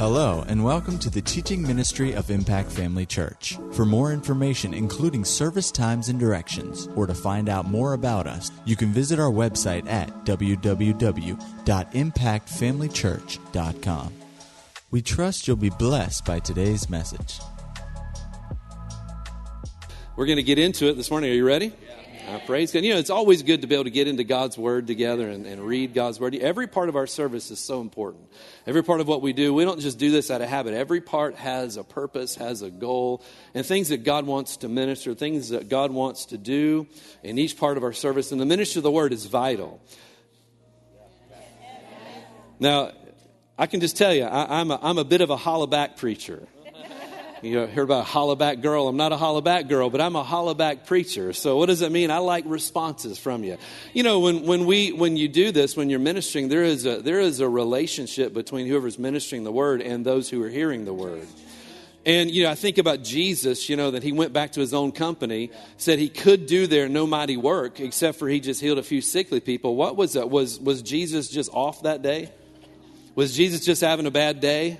Hello, and welcome to the teaching ministry of Impact Family Church. For more information, including service times and directions, or to find out more about us, you can visit our website at www.impactfamilychurch.com. We trust you'll be blessed by today's message. We're going to get into it this morning. Are you ready? Uh, praise God. You know, it's always good to be able to get into God's Word together and, and, read God's Word. Every part of our service is so important. Every part of what we do, we don't just do this out of habit. Every part has a purpose, has a goal, and things that God wants to minister, things that God wants to do in each part of our service. And the ministry of the Word is vital. Now, I can just tell you, I, am a, I'm a bit of a hollaback preacher. You know, heard about a hollaback girl. I'm not a hollaback girl, but I'm a hollaback preacher. So what does that mean? I like responses from you. You know, when, when we when you do this, when you're ministering, there is a there is a relationship between whoever's ministering the word and those who are hearing the word. And you know, I think about Jesus, you know, that he went back to his own company, said he could do there no mighty work, except for he just healed a few sickly people. What was that? Was was Jesus just off that day? Was Jesus just having a bad day?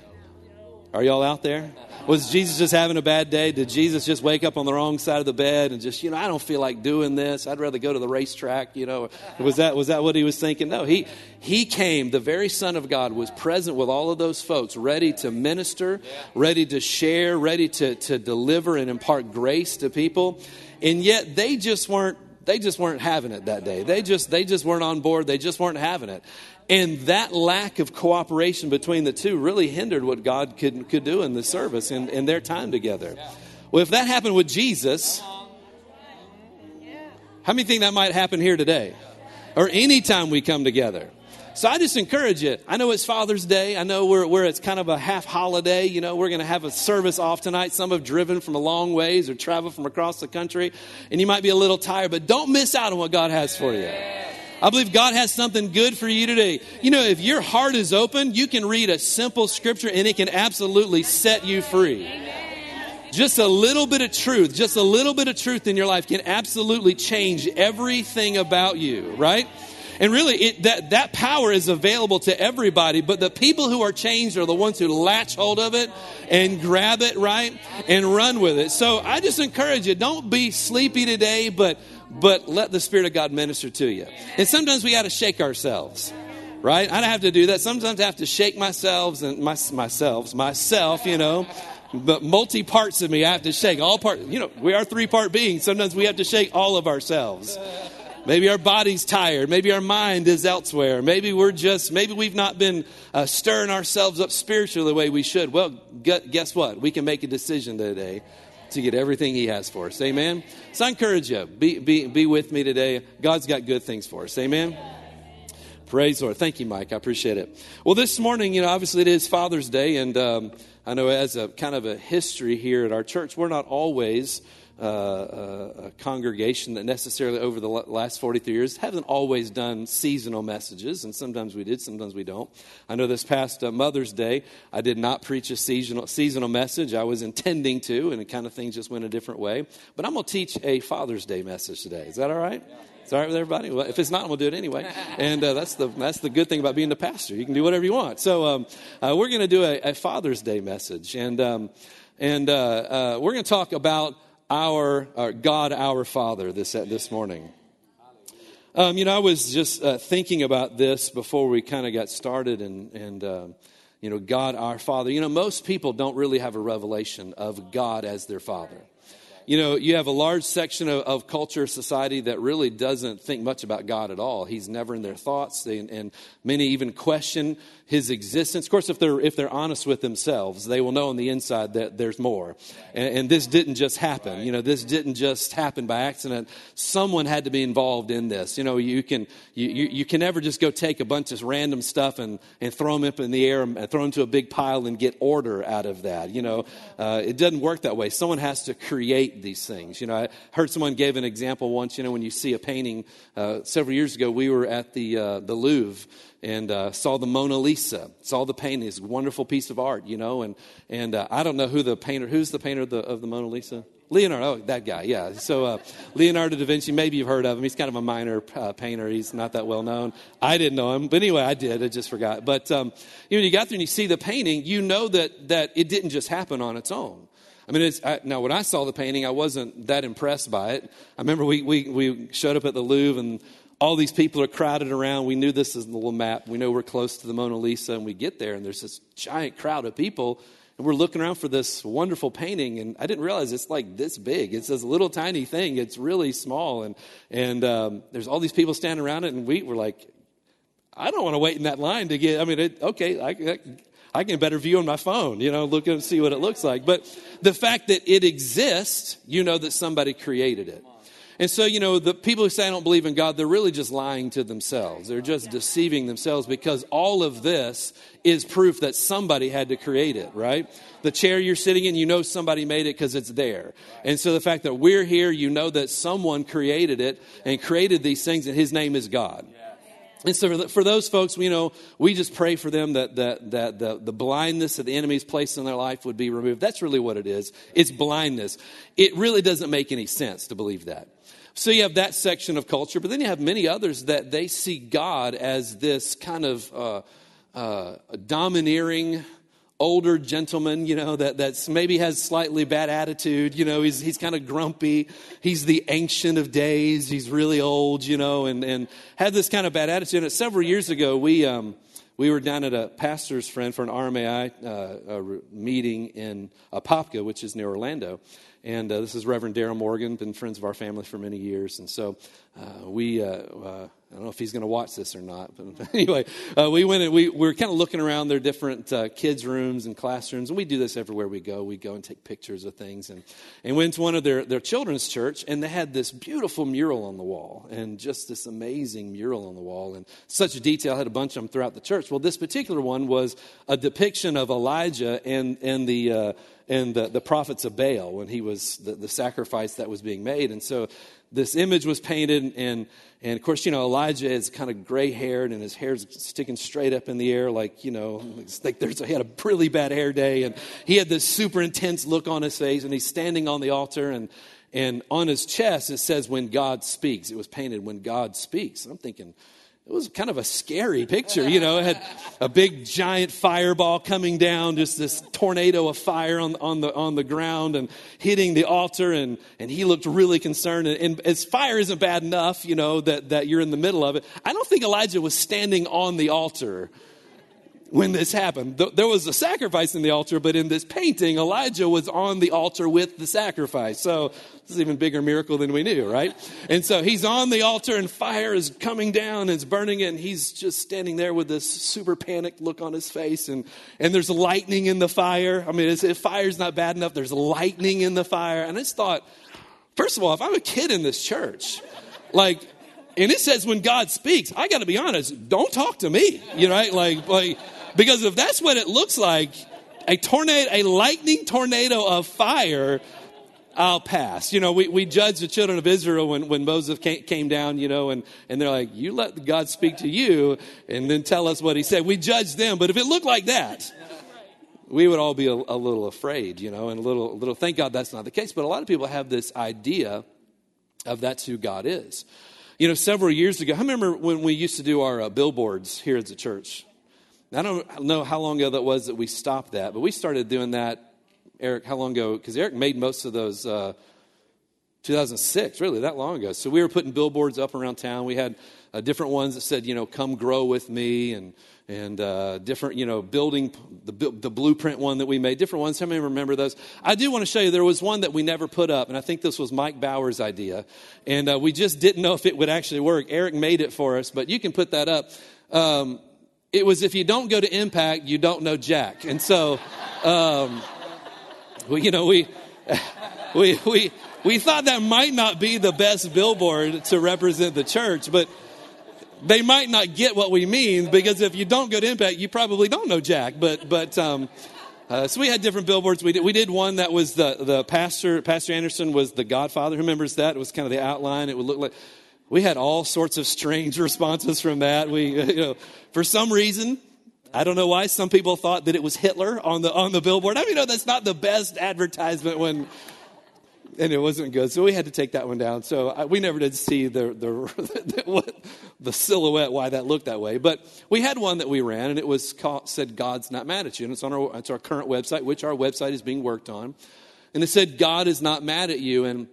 Are y'all out there? Was Jesus just having a bad day? Did Jesus just wake up on the wrong side of the bed and just, you know, I don't feel like doing this. I'd rather go to the racetrack, you know. Was that was that what he was thinking? No, he he came, the very Son of God was present with all of those folks, ready to minister, ready to share, ready to, to deliver and impart grace to people. And yet they just weren't they just weren't having it that day. They just they just weren't on board. They just weren't having it. And that lack of cooperation between the two really hindered what God could, could do in the service and, in their time together. Well, if that happened with Jesus, how many think that might happen here today? Or anytime we come together? So I just encourage you. I know it's Father's Day. I know we're, we're it's kind of a half holiday. You know, we're going to have a service off tonight. Some have driven from a long ways or traveled from across the country, and you might be a little tired, but don't miss out on what God has for you. I believe God has something good for you today. You know, if your heart is open, you can read a simple scripture and it can absolutely set you free. Just a little bit of truth, just a little bit of truth in your life can absolutely change everything about you, right? And really, it, that, that power is available to everybody, but the people who are changed are the ones who latch hold of it and grab it, right? And run with it. So I just encourage you, don't be sleepy today, but but let the Spirit of God minister to you. And sometimes we got to shake ourselves, right? I don't have to do that. Sometimes I have to shake myself and my, myself, myself, you know. But multi parts of me, I have to shake all parts. You know, we are three part beings. Sometimes we have to shake all of ourselves. Maybe our body's tired. Maybe our mind is elsewhere. Maybe we're just, maybe we've not been uh, stirring ourselves up spiritually the way we should. Well, guess what? We can make a decision today to get everything He has for us. Amen. So I encourage you, be, be, be with me today. God's got good things for us. Amen. Praise Lord. Thank you, Mike. I appreciate it. Well, this morning, you know, obviously it is Father's Day, and um, I know as a kind of a history here at our church, we're not always uh, a congregation that necessarily over the last 43 years hasn't always done seasonal messages, and sometimes we did, sometimes we don't. I know this past uh, Mother's Day, I did not preach a seasonal, seasonal message. I was intending to, and it kind of things just went a different way. But I'm going to teach a Father's Day message today. Is that all right? It's all right with everybody? Well, if it's not, we'll do it anyway. And uh, that's the that's the good thing about being the pastor. You can do whatever you want. So um, uh, we're going to do a, a, Father's Day message, and um, and uh, uh we're going to talk about our, our God, our Father, this, this morning. Um, you know, I was just uh, thinking about this before we kind of got started, and, and uh, you know, God, our Father. You know, most people don't really have a revelation of God as their Father you know, you have a large section of, of, culture, society that really doesn't think much about God at all. He's never in their thoughts, they, and many even question his existence. Of course, if they're if they're honest with themselves, they will know on the inside that there's more. And, and this didn't just happen. You know, this didn't just happen by accident. Someone had to be involved in this. You know, you can you, you, you can never just go take a bunch of random stuff and, and throw them up in the air and throw them to a big pile and get order out of that. You know, uh, it doesn't work that way. Someone has to create these things. You know, I heard someone gave an example once. You know, when you see a painting, uh, several years ago, we were at the uh, the Louvre and uh, saw the Mona Lisa, saw the painting. A wonderful piece of art, you know. And and uh, I don't know who the painter, who's the painter of the, of the Mona Lisa. Leonardo, oh, that guy, yeah. So uh, Leonardo da Vinci, maybe you've heard of him. He's kind of a minor uh, painter. He's not that well known. I didn't know him, but anyway, I did. I just forgot. But um, you know, you got there and you see the painting, you know that that it didn't just happen on its own. I mean, it's, I, now when I saw the painting, I wasn't that impressed by it. I remember we, we, we showed up at the Louvre and all these people are crowded around. We knew this is the little map. We know we're close to the Mona Lisa, and we get there, and there's this giant crowd of people and we're looking around for this wonderful painting, and I didn't realize it's like this big. It's this little tiny thing. It's really small, and and um, there's all these people standing around it, and we were like, I don't want to wait in that line to get. I mean, it, okay, I, I can better view on my phone, you know, look and see what it looks like. But the fact that it exists, you know that somebody created it. And so, you know, the people who say I don't believe in God, they're really just lying to themselves. They're just deceiving themselves because all of this is proof that somebody had to create it, right? The chair you're sitting in, you know somebody made it because it's there. And so the fact that we're here, you know that someone created it and created these things, and his name is God. And so for those folks, you know, we just pray for them that, that, that the, the blindness that the enemy's placed in their life would be removed. That's really what it is. It's blindness. It really doesn't make any sense to believe that. So you have that section of culture, but then you have many others that they see God as this kind of uh, uh, domineering older gentleman, you know, that that's maybe has slightly bad attitude. You know, he's, he's kind of grumpy. He's the ancient of days. He's really old, you know, and, and had this kind of bad attitude. And several years ago, we, um, we were down at a pastor's friend for an RMAI uh, meeting in Apopka, which is near Orlando. And uh, this is Reverend Daryl Morgan, been friends of our family for many years. And so uh, we, uh, uh I don't know if he's going to watch this or not, but anyway, uh, we went and we, we were kind of looking around their different uh, kids' rooms and classrooms. And we do this everywhere we go. We go and take pictures of things. And, and went to one of their, their children's church, and they had this beautiful mural on the wall, and just this amazing mural on the wall. And such a detail, had a bunch of them throughout the church. Well, this particular one was a depiction of Elijah and, and the Uh, and the, the prophets of Baal when he was the, the sacrifice that was being made. And so this image was painted, and, and of course, you know, Elijah is kind of gray haired and his hair's sticking straight up in the air, like, you know, like there's, he had a really bad hair day, and he had this super intense look on his face, and he's standing on the altar, and, and on his chest it says, When God speaks. It was painted, When God speaks. I'm thinking, it was kind of a scary picture. You know, it had a big giant fireball coming down, just this tornado of fire on, on, the, on the ground and hitting the altar. And, and he looked really concerned. And, and as fire isn't bad enough, you know, that, that you're in the middle of it, I don't think Elijah was standing on the altar when this happened. There was a sacrifice in the altar, but in this painting, Elijah was on the altar with the sacrifice. So this is even bigger miracle than we knew, right? And so he's on the altar and fire is coming down and it's burning it, and he's just standing there with this super panicked look on his face and, and there's lightning in the fire. I mean, if fire's not bad enough, there's lightning in the fire. And I just thought, first of all, if I'm a kid in this church, like, and it says when God speaks, I got to be honest, don't talk to me, you know, right? Like, like, because if that's what it looks like, a tornado, a lightning tornado of fire, I'll pass. You know, we, we judge the children of Israel when, when Moses came, down, you know, and, and they're like, you let God speak to you and then tell us what he said. We judge them. But if it looked like that, we would all be a, a little afraid, you know, and a little, a little, thank God that's not the case. But a lot of people have this idea of that's who God is. You know, several years ago, I remember when we used to do our uh, billboards here at the church. I don't know how long ago that was that we stopped that, but we started doing that, Eric, how long ago? Because Eric made most of those uh, 2006, really, that long ago. So we were putting billboards up around town. We had uh, different ones that said, you know, come grow with me, and, and uh, different, you know, building, the, the blueprint one that we made, different ones. How many remember those? I do want to show you, there was one that we never put up, and I think this was Mike Bauer's idea. And uh, we just didn't know if it would actually work. Eric made it for us, but you can put that up. Um, it was if you don't go to Impact, you don't know Jack. And so, um, we, you know, we, we, we, we thought that might not be the best billboard to represent the church, but they might not get what we mean because if you don't go to Impact, you probably don't know Jack. But, but, um, uh, so we had different billboards. We did, we did one that was the, the pastor, Pastor Anderson was the godfather. Who remembers that? It was kind of the outline. It would look like, we had all sorts of strange responses from that. We, you know, for some reason, I don't know why some people thought that it was Hitler on the on the billboard. I mean, know, that's not the best advertisement when and it wasn't good. So we had to take that one down. So I, we never did see the, the, the, the, silhouette, why that looked that way. But we had one that we ran, and it was called, said, God's not mad at you. And it's on our, it's our current website, which our website is being worked on. And it said, God is not mad at you. And,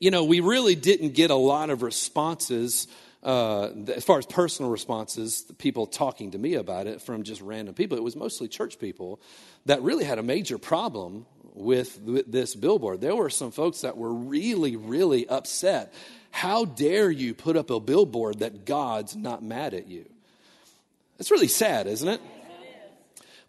you know, we really didn't get a lot of responses uh, as far as personal responses, people talking to me about it from just random people, it was mostly church people that really had a major problem with, with this billboard. There were some folks that were really, really upset. How dare you put up a billboard that God's not mad at you? It's really sad, isn't it?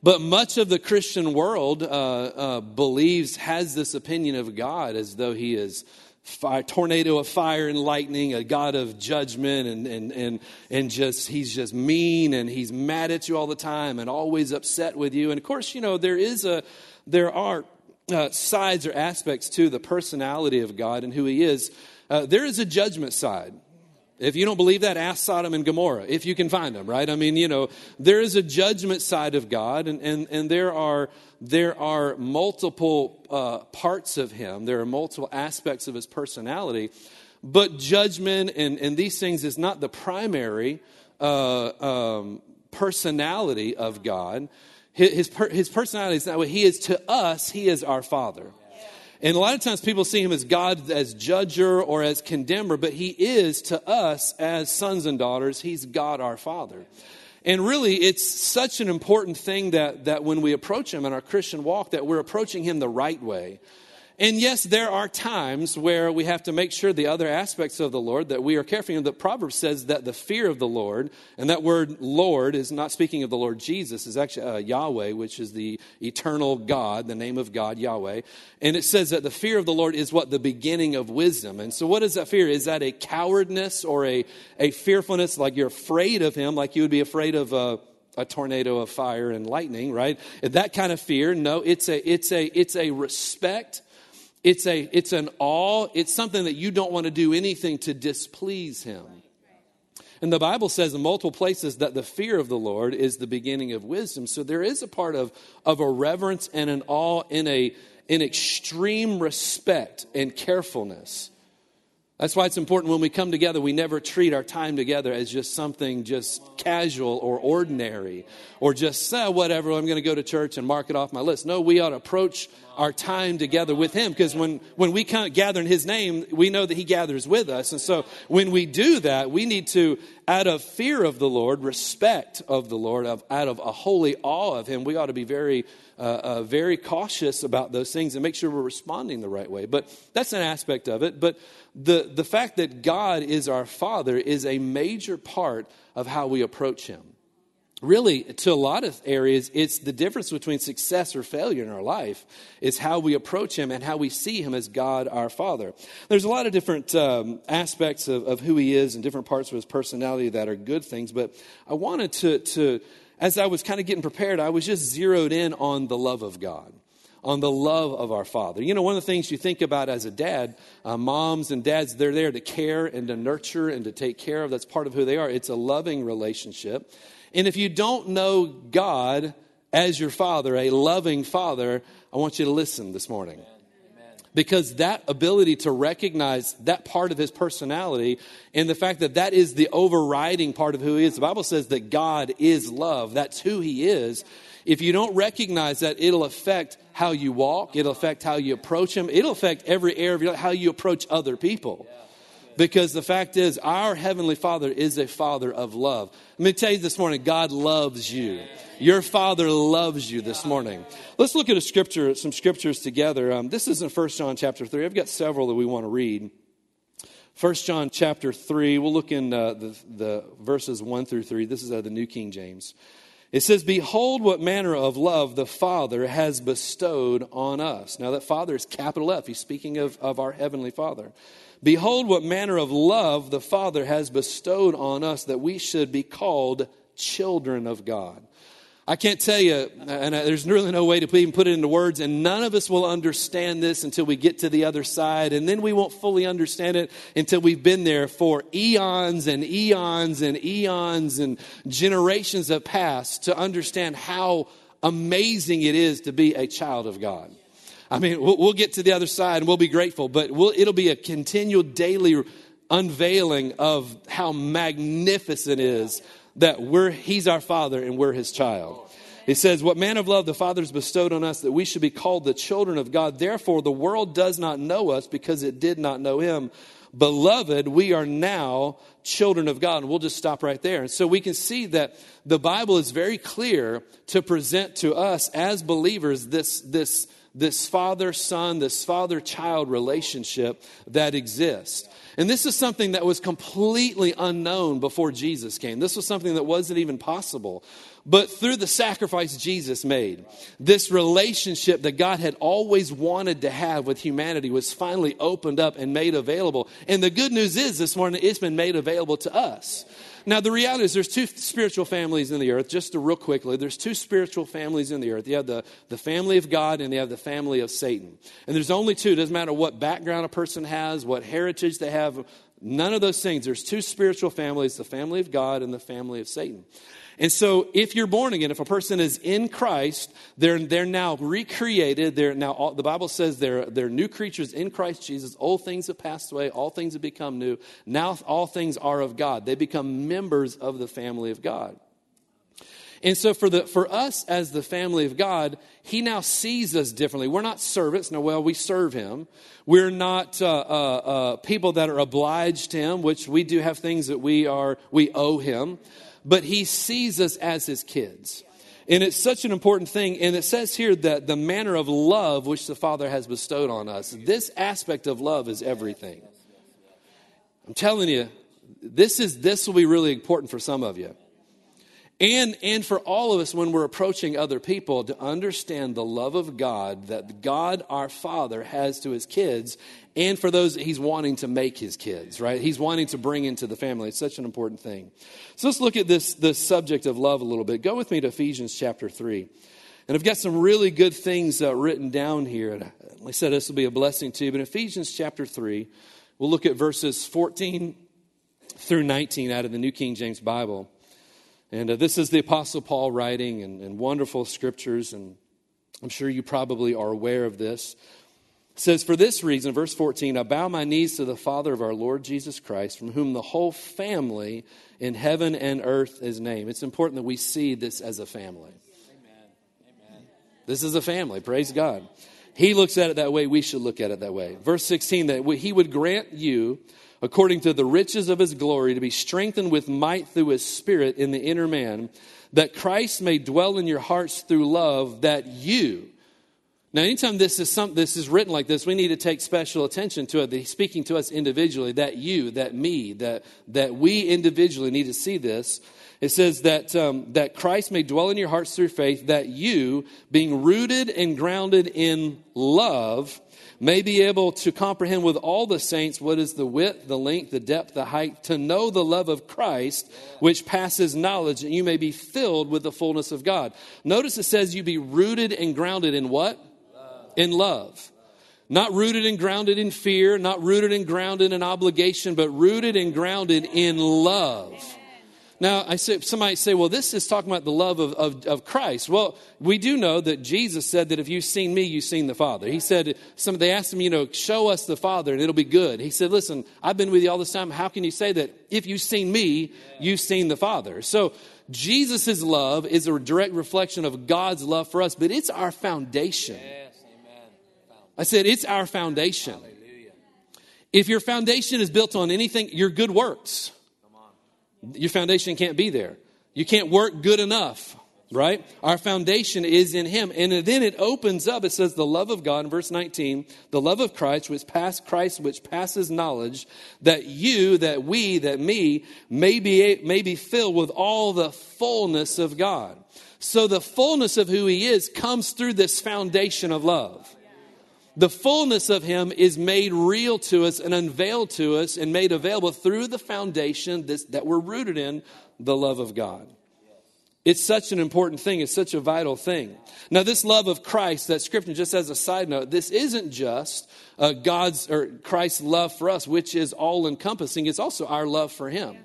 But much of the Christian world uh, uh, believes, has this opinion of God as though he is fire, tornado of fire and lightning, a God of judgment, and, and, and, and just, he's just mean and he's mad at you all the time and always upset with you. And of course, you know, there is a, there are uh, sides or aspects to the personality of God and who he is. Uh, there is a judgment side. If you don't believe that, ask Sodom and Gomorrah, if you can find them, right? I mean, you know, there is a judgment side of God, and, and, and there, are, there are multiple uh, parts of Him, there are multiple aspects of His personality. But judgment and, and these things is not the primary uh, um, personality of God. His, his, his personality is not what He is to us, He is our Father. And a lot of times people see him as God as judger or as condemner, but he is to us as sons and daughters, he's God our Father. And really, it's such an important thing that, that when we approach him in our Christian walk, that we're approaching him the right way. And yes, there are times where we have to make sure the other aspects of the Lord that we are careful. The Proverbs says that the fear of the Lord, and that word Lord is not speaking of the Lord Jesus, is actually uh, Yahweh, which is the eternal God, the name of God, Yahweh. And it says that the fear of the Lord is what? The beginning of wisdom. And so what is that fear? Is that a cowardness or a, a fearfulness, like you're afraid of him, like you would be afraid of a, a tornado of fire and lightning, right? That kind of fear. No, it's a, it's a, it's a respect it's, a, it's an awe. It's something that you don't want to do anything to displease him. And the Bible says in multiple places that the fear of the Lord is the beginning of wisdom. So there is a part of, of a reverence and an awe in a in extreme respect and carefulness that's why it's important when we come together, we never treat our time together as just something just casual or ordinary or just, uh, whatever, I'm going to go to church and mark it off my list. No, we ought to approach our time together with Him because when, when we come, gather in His name, we know that He gathers with us. And so when we do that, we need to, out of fear of the Lord, respect of the Lord, of, out of a holy awe of Him, we ought to be very uh, uh, very cautious about those things and make sure we're responding the right way. But that's an aspect of it. But the, the fact that God is our Father is a major part of how we approach Him. Really, to a lot of areas, it's the difference between success or failure in our life is how we approach Him and how we see Him as God our Father. There's a lot of different um, aspects of, of who He is and different parts of His personality that are good things, but I wanted to, to as I was kind of getting prepared, I was just zeroed in on the love of God on the love of our Father. You know, one of the things you think about as a dad, uh, moms and dads, they're there to care and to nurture and to take care of. That's part of who they are. It's a loving relationship. And if you don't know God as your Father, a loving Father, I want you to listen this morning because that ability to recognize that part of his personality and the fact that that is the overriding part of who he is. The Bible says that God is love. That's who he is. If you don't recognize that, it'll affect how you walk, it'll affect how you approach him, it'll affect every area of your life, how you approach other people. Because the fact is, our Heavenly Father is a Father of love. Let me tell you this morning God loves you. Your Father loves you this morning. Let's look at a scripture, some scriptures together. Um, this is in 1 John chapter 3. I've got several that we want to read. 1 John chapter 3, we'll look in uh, the, the verses 1 through 3. This is out of the New King James. It says, Behold, what manner of love the Father has bestowed on us. Now, that Father is capital F. He's speaking of, of our Heavenly Father. Behold, what manner of love the Father has bestowed on us that we should be called children of God. I can't tell you, and there's really no way to even put it into words, and none of us will understand this until we get to the other side, and then we won't fully understand it until we've been there for eons and eons and eons and generations have passed to understand how amazing it is to be a child of God. I mean, we'll, get to the other side and we'll be grateful, but we'll, it'll be a continual daily unveiling of how magnificent it is that we're, He's our Father and we're His child. He says, What man of love the Father has bestowed on us that we should be called the children of God. Therefore, the world does not know us because it did not know Him. Beloved, we are now children of God. And we'll just stop right there. And so we can see that the Bible is very clear to present to us as believers this, this, this father son, this father child relationship that exists. And this is something that was completely unknown before Jesus came. This was something that wasn't even possible. But through the sacrifice Jesus made, this relationship that God had always wanted to have with humanity was finally opened up and made available. And the good news is this morning it's been made available to us. Now, the reality is there's two spiritual families in the earth. Just to real quickly, there's two spiritual families in the earth. You have the, the family of God and you have the family of Satan. And there's only two. It doesn't matter what background a person has, what heritage they have, none of those things. There's two spiritual families the family of God and the family of Satan. And so, if you're born again, if a person is in Christ, they're, they're now recreated. They're now, the Bible says they're, they're new creatures in Christ Jesus. Old things have passed away, all things have become new. Now, all things are of God. They become members of the family of God. And so for, the, for us as the family of God, he now sees us differently. We're not servants. No, well, we serve him. We're not uh, uh, uh, people that are obliged to him, which we do have things that we are, we owe him but he sees us as his kids. And it's such an important thing. And it says here that the manner of love which the Father has bestowed on us, this aspect of love is everything. I'm telling you, this is this will be really important for some of you. And, and for all of us when we're approaching other people to understand the love of God that God our Father has to his kids and for those he's wanting to make his kids, right? He's wanting to bring into the family. It's such an important thing. So let's look at this, this subject of love a little bit. Go with me to Ephesians chapter 3. And I've got some really good things uh, written down here. And I said this will be a blessing to you. But in Ephesians chapter 3, we'll look at verses 14 through 19 out of the New King James Bible. And uh, this is the Apostle Paul writing and, and wonderful scriptures, and I'm sure you probably are aware of this. It says, For this reason, verse 14, I bow my knees to the Father of our Lord Jesus Christ, from whom the whole family in heaven and earth is named. It's important that we see this as a family. Amen. Amen. This is a family, praise God. He looks at it that way, we should look at it that way. Verse 16, that he would grant you according to the riches of his glory, to be strengthened with might through his spirit in the inner man, that Christ may dwell in your hearts through love, that you, now, anytime this is some, this is written like this, we need to take special attention to it. He's speaking to us individually. That you, that me, that that we individually need to see this. It says that um, that Christ may dwell in your hearts through faith. That you, being rooted and grounded in love, may be able to comprehend with all the saints what is the width, the length, the depth, the height, to know the love of Christ, which passes knowledge, and you may be filled with the fullness of God. Notice it says you be rooted and grounded in what? In love. Not rooted and grounded in fear, not rooted and grounded in obligation, but rooted and grounded in love. Now, I say, somebody say, well, this is talking about the love of, of, of, Christ. Well, we do know that Jesus said that if you've seen me, you've seen the Father. He said, some, they asked him, you know, show us the Father and it'll be good. He said, listen, I've been with you all this time. How can you say that if you've seen me, you've seen the Father? So, Jesus' love is a direct reflection of God's love for us, but it's our foundation. Yes, I said, it's our foundation. Hallelujah. If your foundation is built on anything, your good works your foundation can't be there. You can't work good enough, right? Our foundation is in Him. And then it opens up. It says, the love of God in verse 19, the love of Christ, which pass Christ, which passes knowledge, that you, that we, that me may be, may be filled with all the fullness of God. So the fullness of who He is comes through this foundation of love the fullness of him is made real to us and unveiled to us and made available through the foundation that we're rooted in the love of God. It's such an important thing. It's such a vital thing. Now, this love of Christ, that scripture, just as a side note, this isn't just uh, God's or Christ's love for us, which is all encompassing. It's also our love for Him.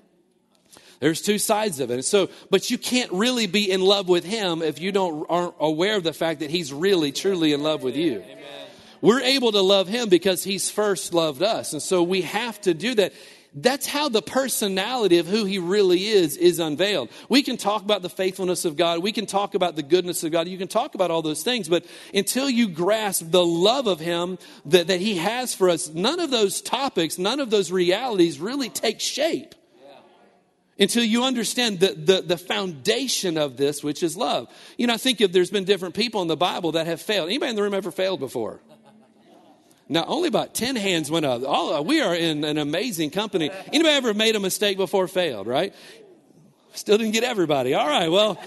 There's two sides of it. So, but you can't really be in love with Him if you don't aren't aware of the fact that He's really, truly in love with you. Amen. We're able to love him because he's first loved us. And so we have to do that. That's how the personality of who he really is is unveiled. We can talk about the faithfulness of God. We can talk about the goodness of God. You can talk about all those things, but until you grasp the love of him that, that he has for us, none of those topics, none of those realities really take shape until you understand the, the, the, foundation of this, which is love. You know, I think if there's been different people in the Bible that have failed. Anybody in the room ever failed before? Now, only about 10 hands went up. All, we are in an amazing company. Anybody ever made a mistake before failed, right? Still didn't get everybody. All right, well,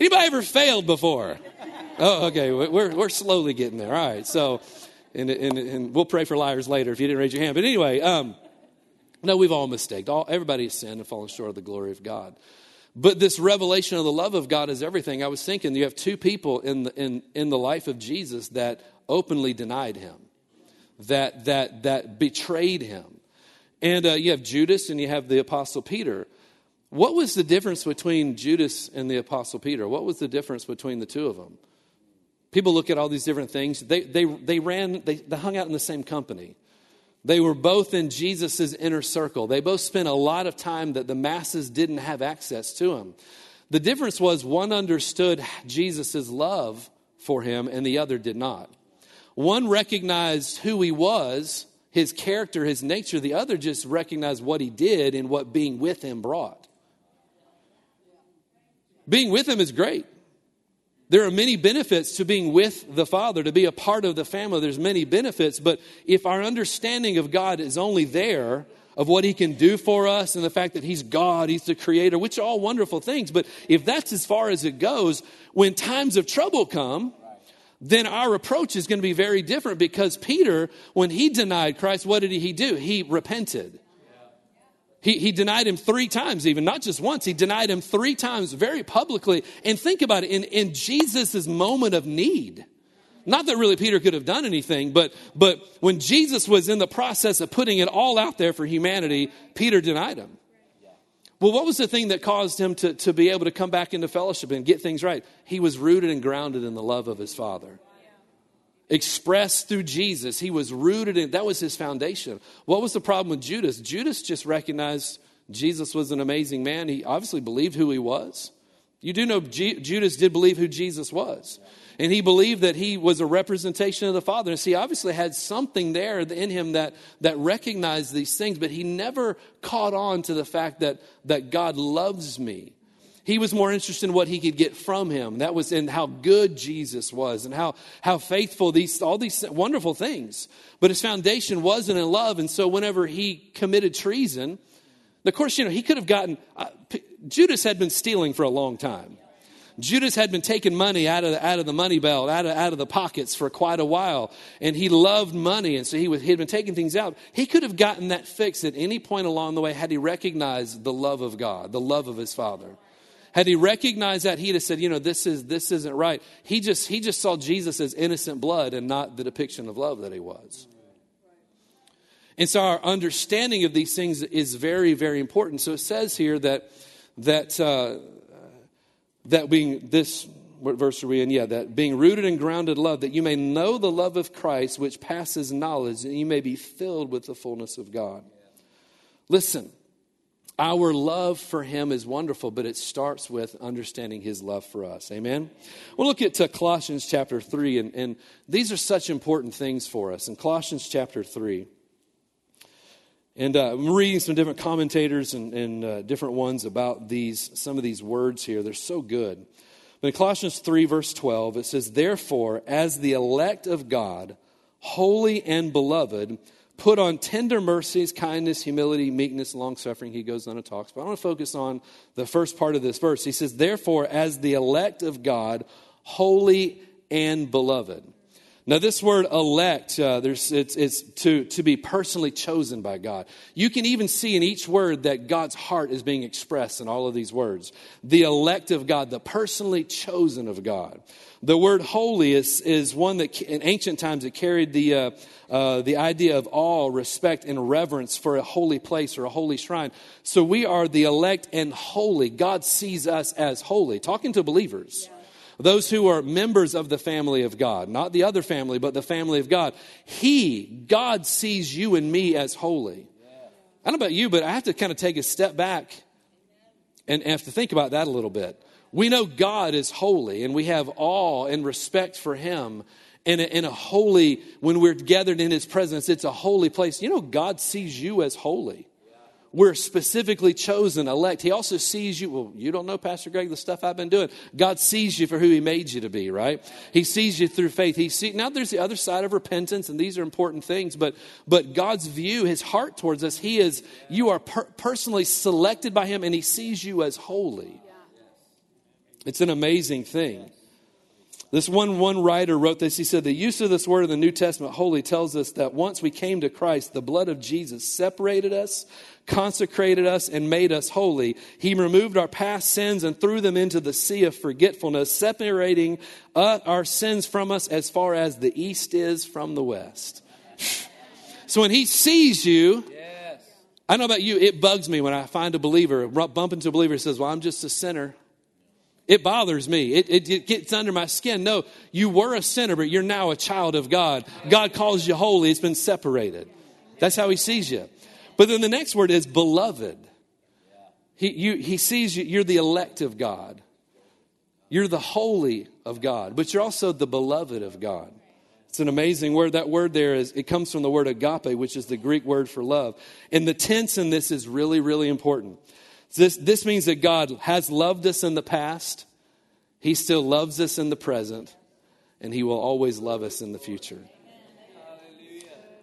anybody ever failed before? Oh, okay, we're, we're slowly getting there. All right, so, and, and, and we'll pray for liars later if you didn't raise your hand. But anyway, um, no, we've all mistaked. All, everybody has sinned and fallen short of the glory of God. But this revelation of the love of God is everything. I was thinking you have two people in the, in, in the life of Jesus that openly denied him, that, that, that betrayed him. And uh, you have Judas and you have the Apostle Peter. What was the difference between Judas and the Apostle Peter? What was the difference between the two of them? People look at all these different things. They, they, they ran, they, they hung out in the same company. They were both in Jesus' inner circle. They both spent a lot of time that the masses didn't have access to him. The difference was one understood Jesus' love for him and the other did not. One recognized who he was, his character, his nature. The other just recognized what he did and what being with him brought. Being with him is great. There are many benefits to being with the Father, to be a part of the family. There's many benefits, but if our understanding of God is only there, of what He can do for us, and the fact that He's God, He's the Creator, which are all wonderful things, but if that's as far as it goes, when times of trouble come, then our approach is going to be very different because Peter, when he denied Christ, what did he do? He repented. He, he denied him three times, even not just once. He denied him three times very publicly. And think about it in, in Jesus' moment of need. Not that really Peter could have done anything, but, but when Jesus was in the process of putting it all out there for humanity, Peter denied him. Well, what was the thing that caused him to, to be able to come back into fellowship and get things right? He was rooted and grounded in the love of his Father expressed through Jesus. He was rooted in that was his foundation. What was the problem with Judas? Judas just recognized Jesus was an amazing man. He obviously believed who he was. You do know G- Judas did believe who Jesus was. And he believed that he was a representation of the Father. And so he obviously had something there in him that, that recognized these things, but he never caught on to the fact that, that God loves me he was more interested in what he could get from him. That was in how good Jesus was and how, how faithful these, all these wonderful things. But his foundation wasn't in love. And so whenever he committed treason, of course, you know, he could have gotten, uh, Judas had been stealing for a long time. Judas had been taking money out of the, out of the money belt, out of, out of the pockets for quite a while, and he loved money, and so he, was, he had been taking things out. He could have gotten that fixed at any point along the way had he recognized the love of God, the love of his Father. Had he recognized that, he'd have said, you know, this, is, this isn't right. He just, he just saw Jesus as innocent blood and not the depiction of love that he was. And so our understanding of these things is very, very important. So it says here that, that, uh, that being this, what verse are we in? Yeah, that being rooted and grounded love, that you may know the love of Christ, which passes knowledge, and you may be filled with the fullness of God. Listen, our love for him is wonderful, but it starts with understanding his love for us. Amen? We'll look at uh, Colossians chapter 3, and, and these are such important things for us. In Colossians chapter 3, and uh, I'm reading some different commentators and, and uh, different ones about these, some of these words here. They're so good. But in Colossians 3, verse 12, it says, Therefore, as the elect of God, holy and beloved, Put on tender mercies, kindness, humility, meekness, long suffering. He goes on and talks. But I want to focus on the first part of this verse. He says, Therefore, as the elect of God, holy and beloved. Now, this word elect, uh, there's, it's, it's to, to be personally chosen by God. You can even see in each word that God's heart is being expressed in all of these words. The elect of God, the personally chosen of God. The word holy is, is one that in ancient times it carried the, uh, uh, the idea of awe, respect, and reverence for a holy place or a holy shrine. So we are the elect and holy. God sees us as holy. Talking to believers. Those who are members of the family of God, not the other family, but the family of God. He, God sees you and me as holy. I don't know about you, but I have to kind of take a step back and have to think about that a little bit. We know God is holy and we have awe and respect for Him. In a, in a holy, when we're gathered in His presence, it's a holy place. You know, God sees you as holy. We're specifically chosen, elect. He also sees you. Well, you don't know, Pastor Greg, the stuff I've been doing. God sees you for who He made you to be, right? He sees you through faith. He see, now there's the other side of repentance, and these are important things. But but God's view, His heart towards us, He is you are per- personally selected by Him, and He sees you as holy. It's an amazing thing. This one, one writer wrote this. He said, The use of this word in the New Testament, holy, tells us that once we came to Christ, the blood of Jesus separated us, consecrated us, and made us holy. He removed our past sins and threw them into the sea of forgetfulness, separating uh, our sins from us as far as the east is from the west. So when he sees you, I know about you, it bugs me when I find a believer, bump into a believer says, Well, I'm just a sinner. It bothers me. It, it, it, gets under my skin. No, you were a sinner, but you're now a child of God. God calls you holy. It's been separated. That's how he sees you. But then the next word is beloved. He, you, he sees you, you're the elect of God. You're the holy of God, but you're also the beloved of God. It's an amazing word. That word there is, it comes from the word agape, which is the Greek word for love. And the tense in this is really, really important. This, this means that God has loved us in the past, He still loves us in the present, and He will always love us in the future.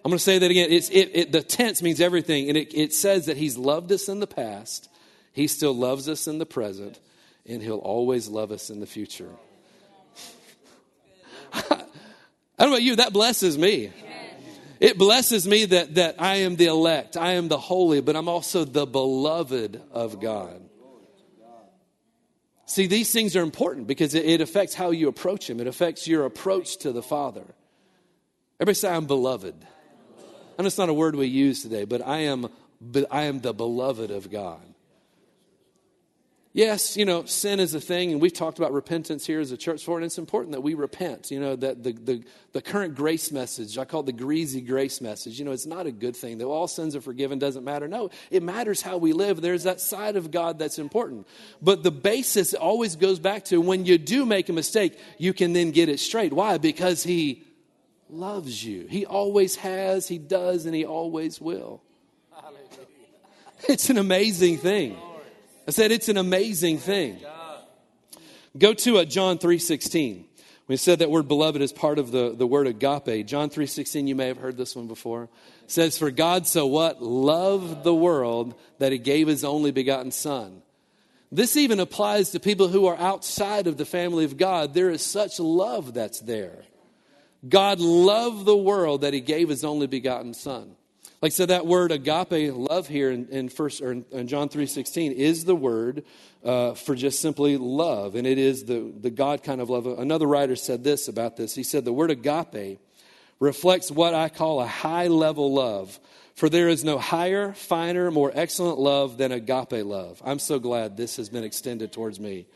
I'm going to say that again. It, it, the tense means everything, and it, it says that He's loved us in the past, He still loves us in the present, and He'll always love us in the future. I don't know about you, that blesses me. It blesses me that, that I am the elect, I am the holy, but I'm also the beloved of God. See, these things are important because it, it affects how you approach Him, it affects your approach to the Father. Everybody say, I'm beloved. And it's not a word we use today, but I am, I am the beloved of God. Yes, you know, sin is a thing, and we've talked about repentance here as a church for, and it's important that we repent. You know, that the, the, the current grace message, I call it the greasy grace message, you know, it's not a good thing. That all sins are forgiven doesn't matter. No, it matters how we live. There's that side of God that's important. But the basis always goes back to when you do make a mistake, you can then get it straight. Why? Because He loves you. He always has, He does, and He always will. It's an amazing thing. I said it's an amazing thing. Go to uh, John 3.16. We said that word beloved is part of the, the word agape. John 3.16, you may have heard this one before. Says, For God so what? Loved the world that he gave his only begotten son. This even applies to people who are outside of the family of God. There is such love that's there. God loved the world that he gave his only begotten son. Like I said, that word agape, love here in, in first or in, in John three sixteen is the word uh, for just simply love, and it is the the God kind of love. Another writer said this about this. He said the word agape reflects what I call a high level love. For there is no higher, finer, more excellent love than agape love. I'm so glad this has been extended towards me.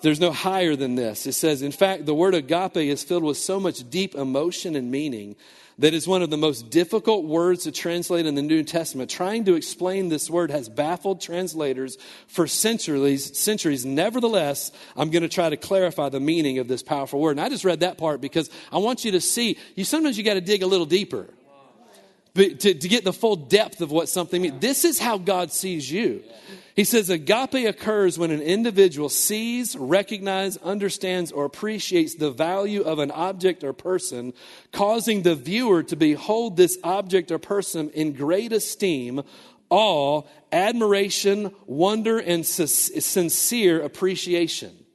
There's no higher than this. It says, in fact, the word agape is filled with so much deep emotion and meaning that is one of the most difficult words to translate in the New Testament. Trying to explain this word has baffled translators for centuries. Centuries. Nevertheless, I'm going to try to clarify the meaning of this powerful word. And I just read that part because I want you to see. You sometimes you got to dig a little deeper. But to, to get the full depth of what something means. This is how God sees you. He says agape occurs when an individual sees, recognizes, understands, or appreciates the value of an object or person, causing the viewer to behold this object or person in great esteem, awe, admiration, wonder, and sincere appreciation.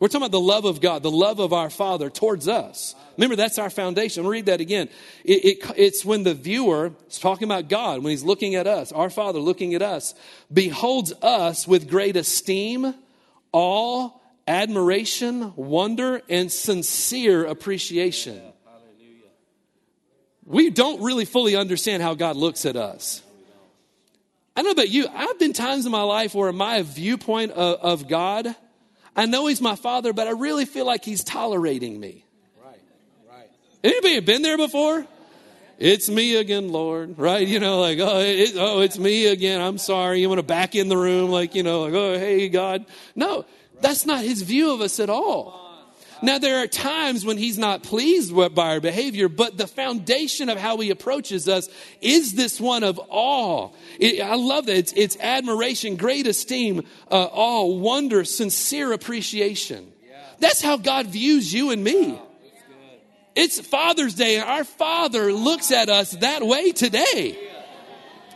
We're talking about the love of God, the love of our Father towards us. Remember, that's our foundation. I'll read that again. It, it, it's when the viewer is talking about God, when he's looking at us, our Father looking at us, beholds us with great esteem, awe, admiration, wonder, and sincere appreciation. We don't really fully understand how God looks at us. I don't know about you. I've been times in my life where my viewpoint of, of God I know he's my father, but I really feel like he's tolerating me. Right, right. Anybody been there before? It's me again, Lord. Right? You know, like, oh, it, oh, it's me again. I'm sorry. You want to back in the room, like, you know, like, oh, hey, God. No, that's not his view of us at all. Now, there are times when he's not pleased by our behavior, but the foundation of how he approaches us is this one of awe. It, I love that. It's, it's admiration, great esteem, uh, awe, wonder, sincere appreciation. That's how God views you and me. It's Father's Day, and our Father looks at us that way today.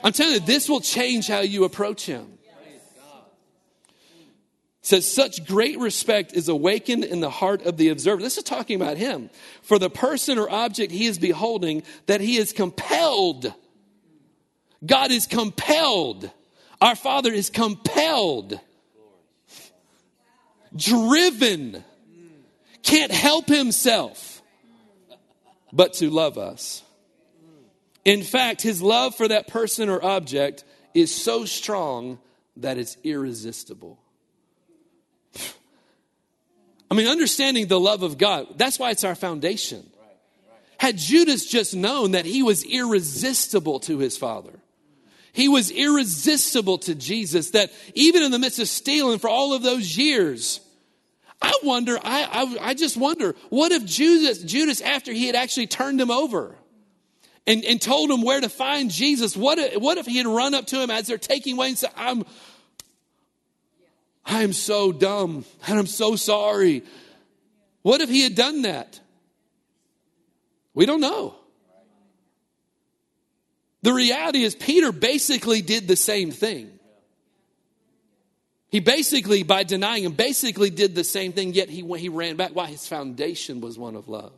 I'm telling you, this will change how you approach Him says such great respect is awakened in the heart of the observer. This is talking about him. For the person or object he is beholding that he is compelled. God is compelled. Our father is compelled. Driven. Can't help himself but to love us. In fact his love for that person or object is so strong that it's irresistible I mean, understanding the love of God, that's why it's our foundation. Had Judas just known that he was irresistible to his father, he was irresistible to Jesus, that even in the midst of stealing for all of those years, I wonder, I, I, I just wonder, what if Judas, Judas, after he had actually turned him over, and, and told him where to find Jesus. What if, what if he had run up to him as they're taking away and said, I'm, I am so dumb and I'm so sorry. What if he had done that? We don't know. The reality is, Peter basically did the same thing. He basically, by denying him, basically did the same thing, yet he, he ran back. Why? His foundation was one of love.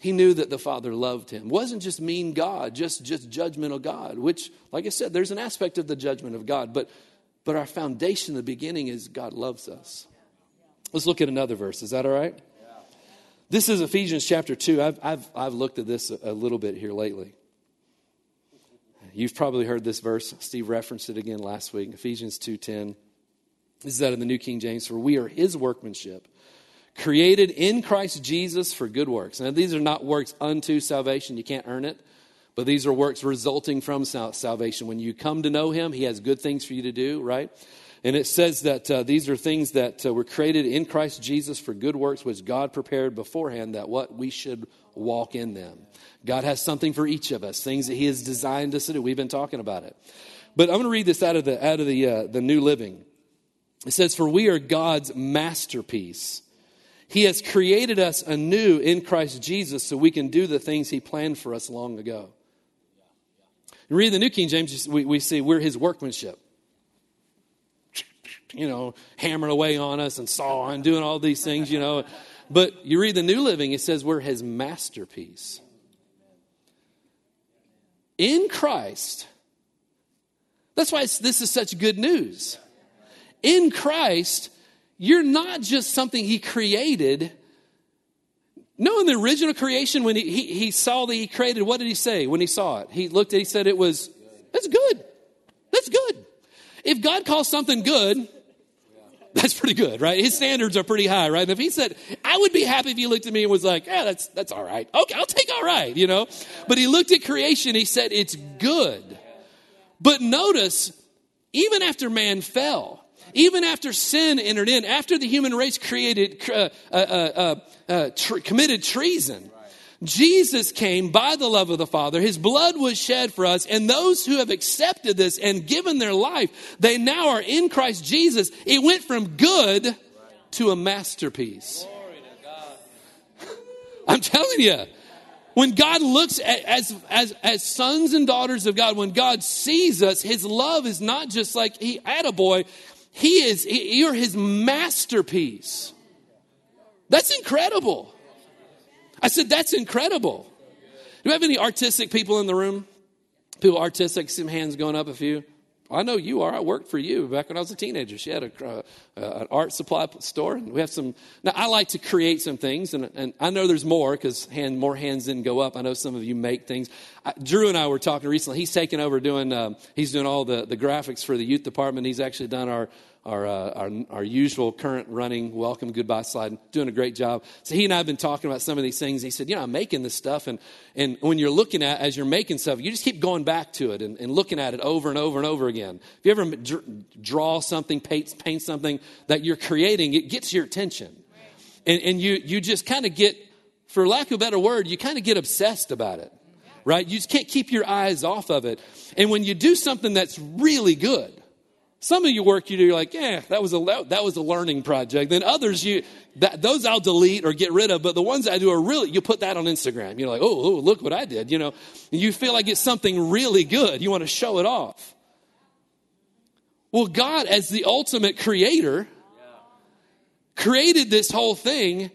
He knew that the Father loved him. It wasn't just mean God, just, just judgmental God, which, like I said, there's an aspect of the judgment of God, but but our foundation, the beginning, is God loves us. Let's look at another verse. Is that all right? This is Ephesians chapter 2. I've, I've, I've looked at this a, a little bit here lately. You've probably heard this verse. Steve referenced it again last week. Ephesians 2.10. This is out of the New King James. For we are his workmanship, created in Christ Jesus for good works. Now, these are not works unto salvation. You can't earn it. But these are works resulting from salvation. When you come to know Him, He has good things for you to do, right? And it says that uh, these are things that uh, were created in Christ Jesus for good works, which God prepared beforehand that what we should walk in them. God has something for each of us, things that He has designed us to do. We've been talking about it. But I'm going to read this out of the, out of the, uh, the New Living. It says, For we are God's masterpiece. He has created us anew in Christ Jesus so we can do the things He planned for us long ago. Read the New King James, we, we see we're his workmanship. You know, hammering away on us and sawing, doing all these things, you know. But you read the New Living, it says we're his masterpiece. In Christ, that's why this is such good news. In Christ, you're not just something he created, no, in the original creation, when he, he, he, saw that he created, what did he say when he saw it? He looked at he said it was, that's good. That's good. If God calls something good, that's pretty good, right? His standards are pretty high, right? And if he said, I would be happy if he looked at me and was like, yeah, that's, that's all right. Okay, I'll take all right, you know? But he looked at creation, he said, it's good. But notice, even after man fell, even after sin entered in, after the human race created, uh, uh, uh, uh committed treason, Jesus came by the love of the Father. His blood was shed for us. And those who have accepted this and given their life, they now are in Christ Jesus. It went from good to a masterpiece. I'm telling you, when God looks at, as, as, as sons and daughters of God, when God sees us, his love is not just like, he, had a boy. He is, you're his masterpiece. That's incredible. I said, that's incredible. Do we have any artistic people in the room? People artistic, some hands going up a few. I know you are. I worked for you back when I was a teenager. She had a, uh, uh, an art supply store, and we have some. Now, I like to create some things, and, and I know there's more because hand, more hands didn't go up. I know some of you make things. I, Drew and I were talking recently. He's taken over doing. Um, he's doing all the the graphics for the youth department. He's actually done our our, uh, our, our usual current running welcome goodbye slide, doing a great job. So he and I have been talking about some of these things. He said, you know, I'm making this stuff, and, and when you're looking at, as you're making stuff, you just keep going back to it and, and looking at it over and over and over again. If you ever draw something, paint, paint something that you're creating, it gets your attention. And, and you, you just kind of get, for lack of a better word, you kind of get obsessed about it, right? You just can't keep your eyes off of it. And when you do something that's really good, some of your work you do, you're like, yeah, that was a that was a learning project. Then others, you that, those I'll delete or get rid of. But the ones I do are really, you put that on Instagram. You're like, oh, oh, look what I did. You know, and you feel like it's something really good. You want to show it off. Well, God, as the ultimate creator, created this whole thing,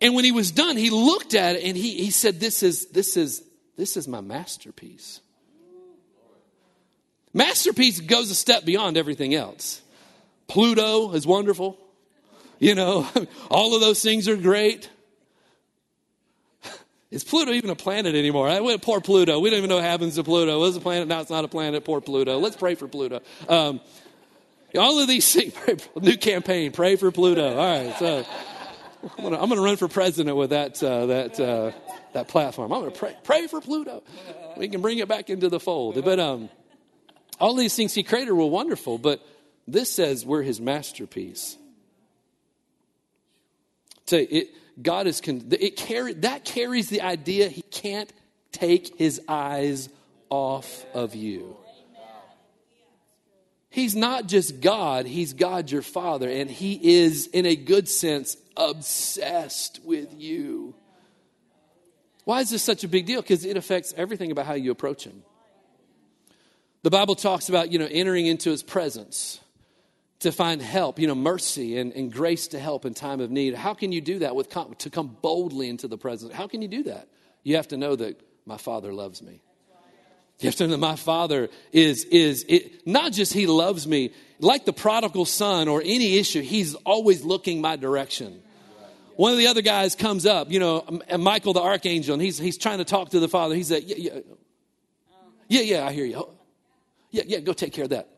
and when He was done, He looked at it and He He said, "This is this is this is my masterpiece." Masterpiece goes a step beyond everything else. Pluto is wonderful. You know, all of those things are great. Is Pluto even a planet anymore? I went, poor Pluto. We don't even know what happens to Pluto. It was a planet, now it's not a planet. Poor Pluto. Let's pray for Pluto. Um, all of these things, new campaign, pray for Pluto. All right, so I'm going to run for president with that, uh, that, uh, that platform. I'm going to pray, pray for Pluto. We can bring it back into the fold. But um, all these things he created were wonderful, but this says we're his masterpiece. So it, God is, it carry, that carries the idea he can't take his eyes off of you. He's not just God, he's God your Father, and he is, in a good sense, obsessed with you. Why is this such a big deal? Because it affects everything about how you approach him. The Bible talks about, you know, entering into his presence to find help, you know, mercy and, and grace to help in time of need. How can you do that with to come boldly into the presence? How can you do that? You have to know that my Father loves me. You have to know that my Father is is it, not just He loves me, like the prodigal son or any issue. He's always looking my direction. One of the other guys comes up, you know, Michael the archangel, and he's he's trying to talk to the Father. He said, "Yeah, yeah, yeah, yeah I hear you. Yeah, yeah, go take care of that.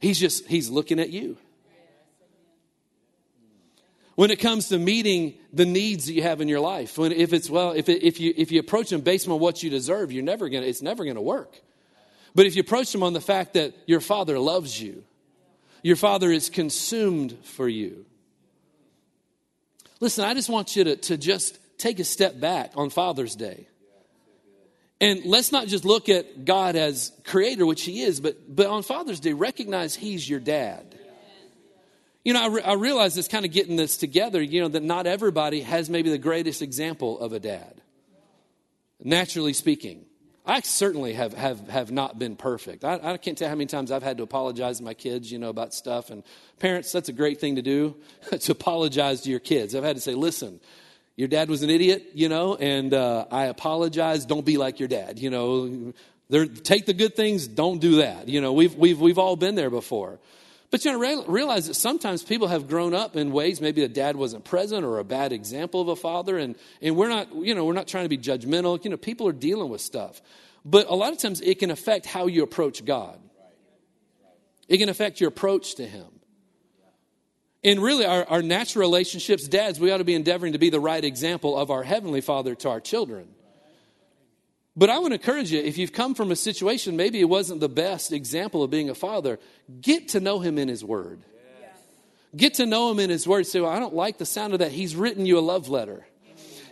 He's just, he's looking at you. When it comes to meeting the needs that you have in your life, when, if it's, well, if, it, if, you, if you approach them based on what you deserve, you're never gonna, it's never going to work. But if you approach them on the fact that your father loves you, your father is consumed for you. Listen, I just want you to, to just take a step back on Father's Day. And let's not just look at God as creator, which he is, but, but on Father's Day, recognize he's your dad. You know, I, re- I realize it's kind of getting this together, you know, that not everybody has maybe the greatest example of a dad, naturally speaking. I certainly have, have, have not been perfect. I, I can't tell how many times I've had to apologize to my kids, you know, about stuff. And parents, that's a great thing to do, to apologize to your kids. I've had to say, listen, your dad was an idiot, you know, and uh, I apologize. Don't be like your dad, you know. There, take the good things, don't do that. You know, we've, we've, we've all been there before. But you know, realize that sometimes people have grown up in ways maybe a dad wasn't present or a bad example of a father, and, and we're not, you know, we're not trying to be judgmental. You know, people are dealing with stuff. But a lot of times it can affect how you approach God. It can affect your approach to Him. And really, our, our natural relationships, dads, we ought to be endeavoring to be the right example of our Heavenly Father to our children. But I want to encourage you if you've come from a situation, maybe it wasn't the best example of being a father, get to know Him in His Word. Get to know Him in His Word. Say, well, I don't like the sound of that. He's written you a love letter.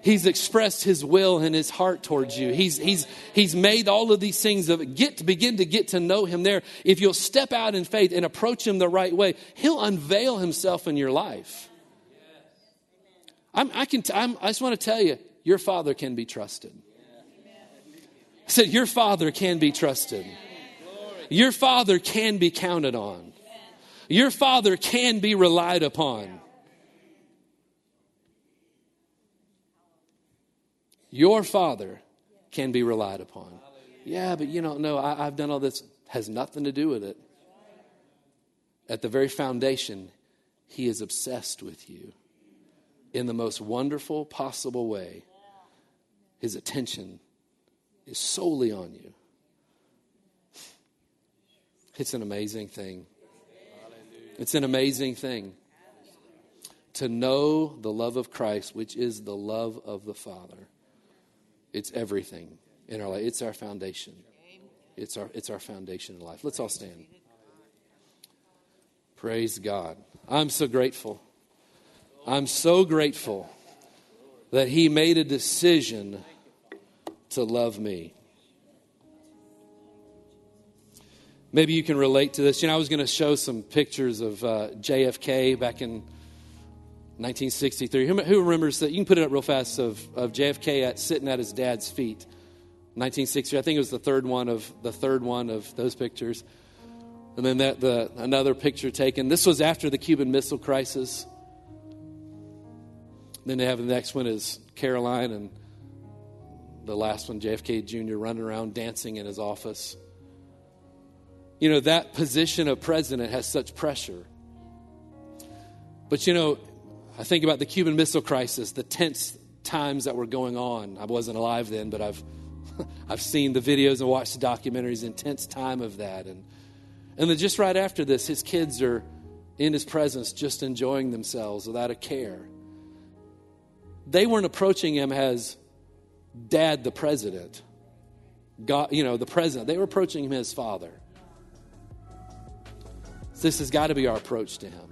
He's expressed his will and his heart towards you. He's, he's, he's made all of these things of get to begin to get to know him there. If you'll step out in faith and approach him the right way, he'll unveil himself in your life. I'm, I, can t- I'm, I just want to tell you, your father can be trusted. I said, Your father can be trusted. Your father can be counted on. Your father can be relied upon. Your father can be relied upon. Yeah, but you don't know, I, I've done all this. Has nothing to do with it. At the very foundation, he is obsessed with you in the most wonderful possible way. His attention is solely on you. It's an amazing thing. It's an amazing thing to know the love of Christ, which is the love of the Father. It's everything in our life. It's our foundation. It's our, it's our foundation in life. Let's all stand. Praise God. I'm so grateful. I'm so grateful that He made a decision to love me. Maybe you can relate to this. You know, I was going to show some pictures of uh, JFK back in 1963. Who, who, remembers that? You can put it up real fast of, of JFK at, sitting at his dad's feet. 1960. I think it was the third one of the third one of those pictures. And then that the another picture taken. This was after the Cuban Missile Crisis. Then they have the next one is Caroline and the last one, JFK Jr., running around dancing in his office. You know, that position of president has such pressure. But, you know, I think about the Cuban Missile Crisis, the tense times that were going on. I wasn't alive then, but I've, I've seen the videos and watched the documentaries, intense time of that. And, and then just right after this, his kids are in his presence, just enjoying themselves without a care. They weren't approaching him as dad, the president, God, you know, the president. They were approaching him as father. This has got to be our approach to him.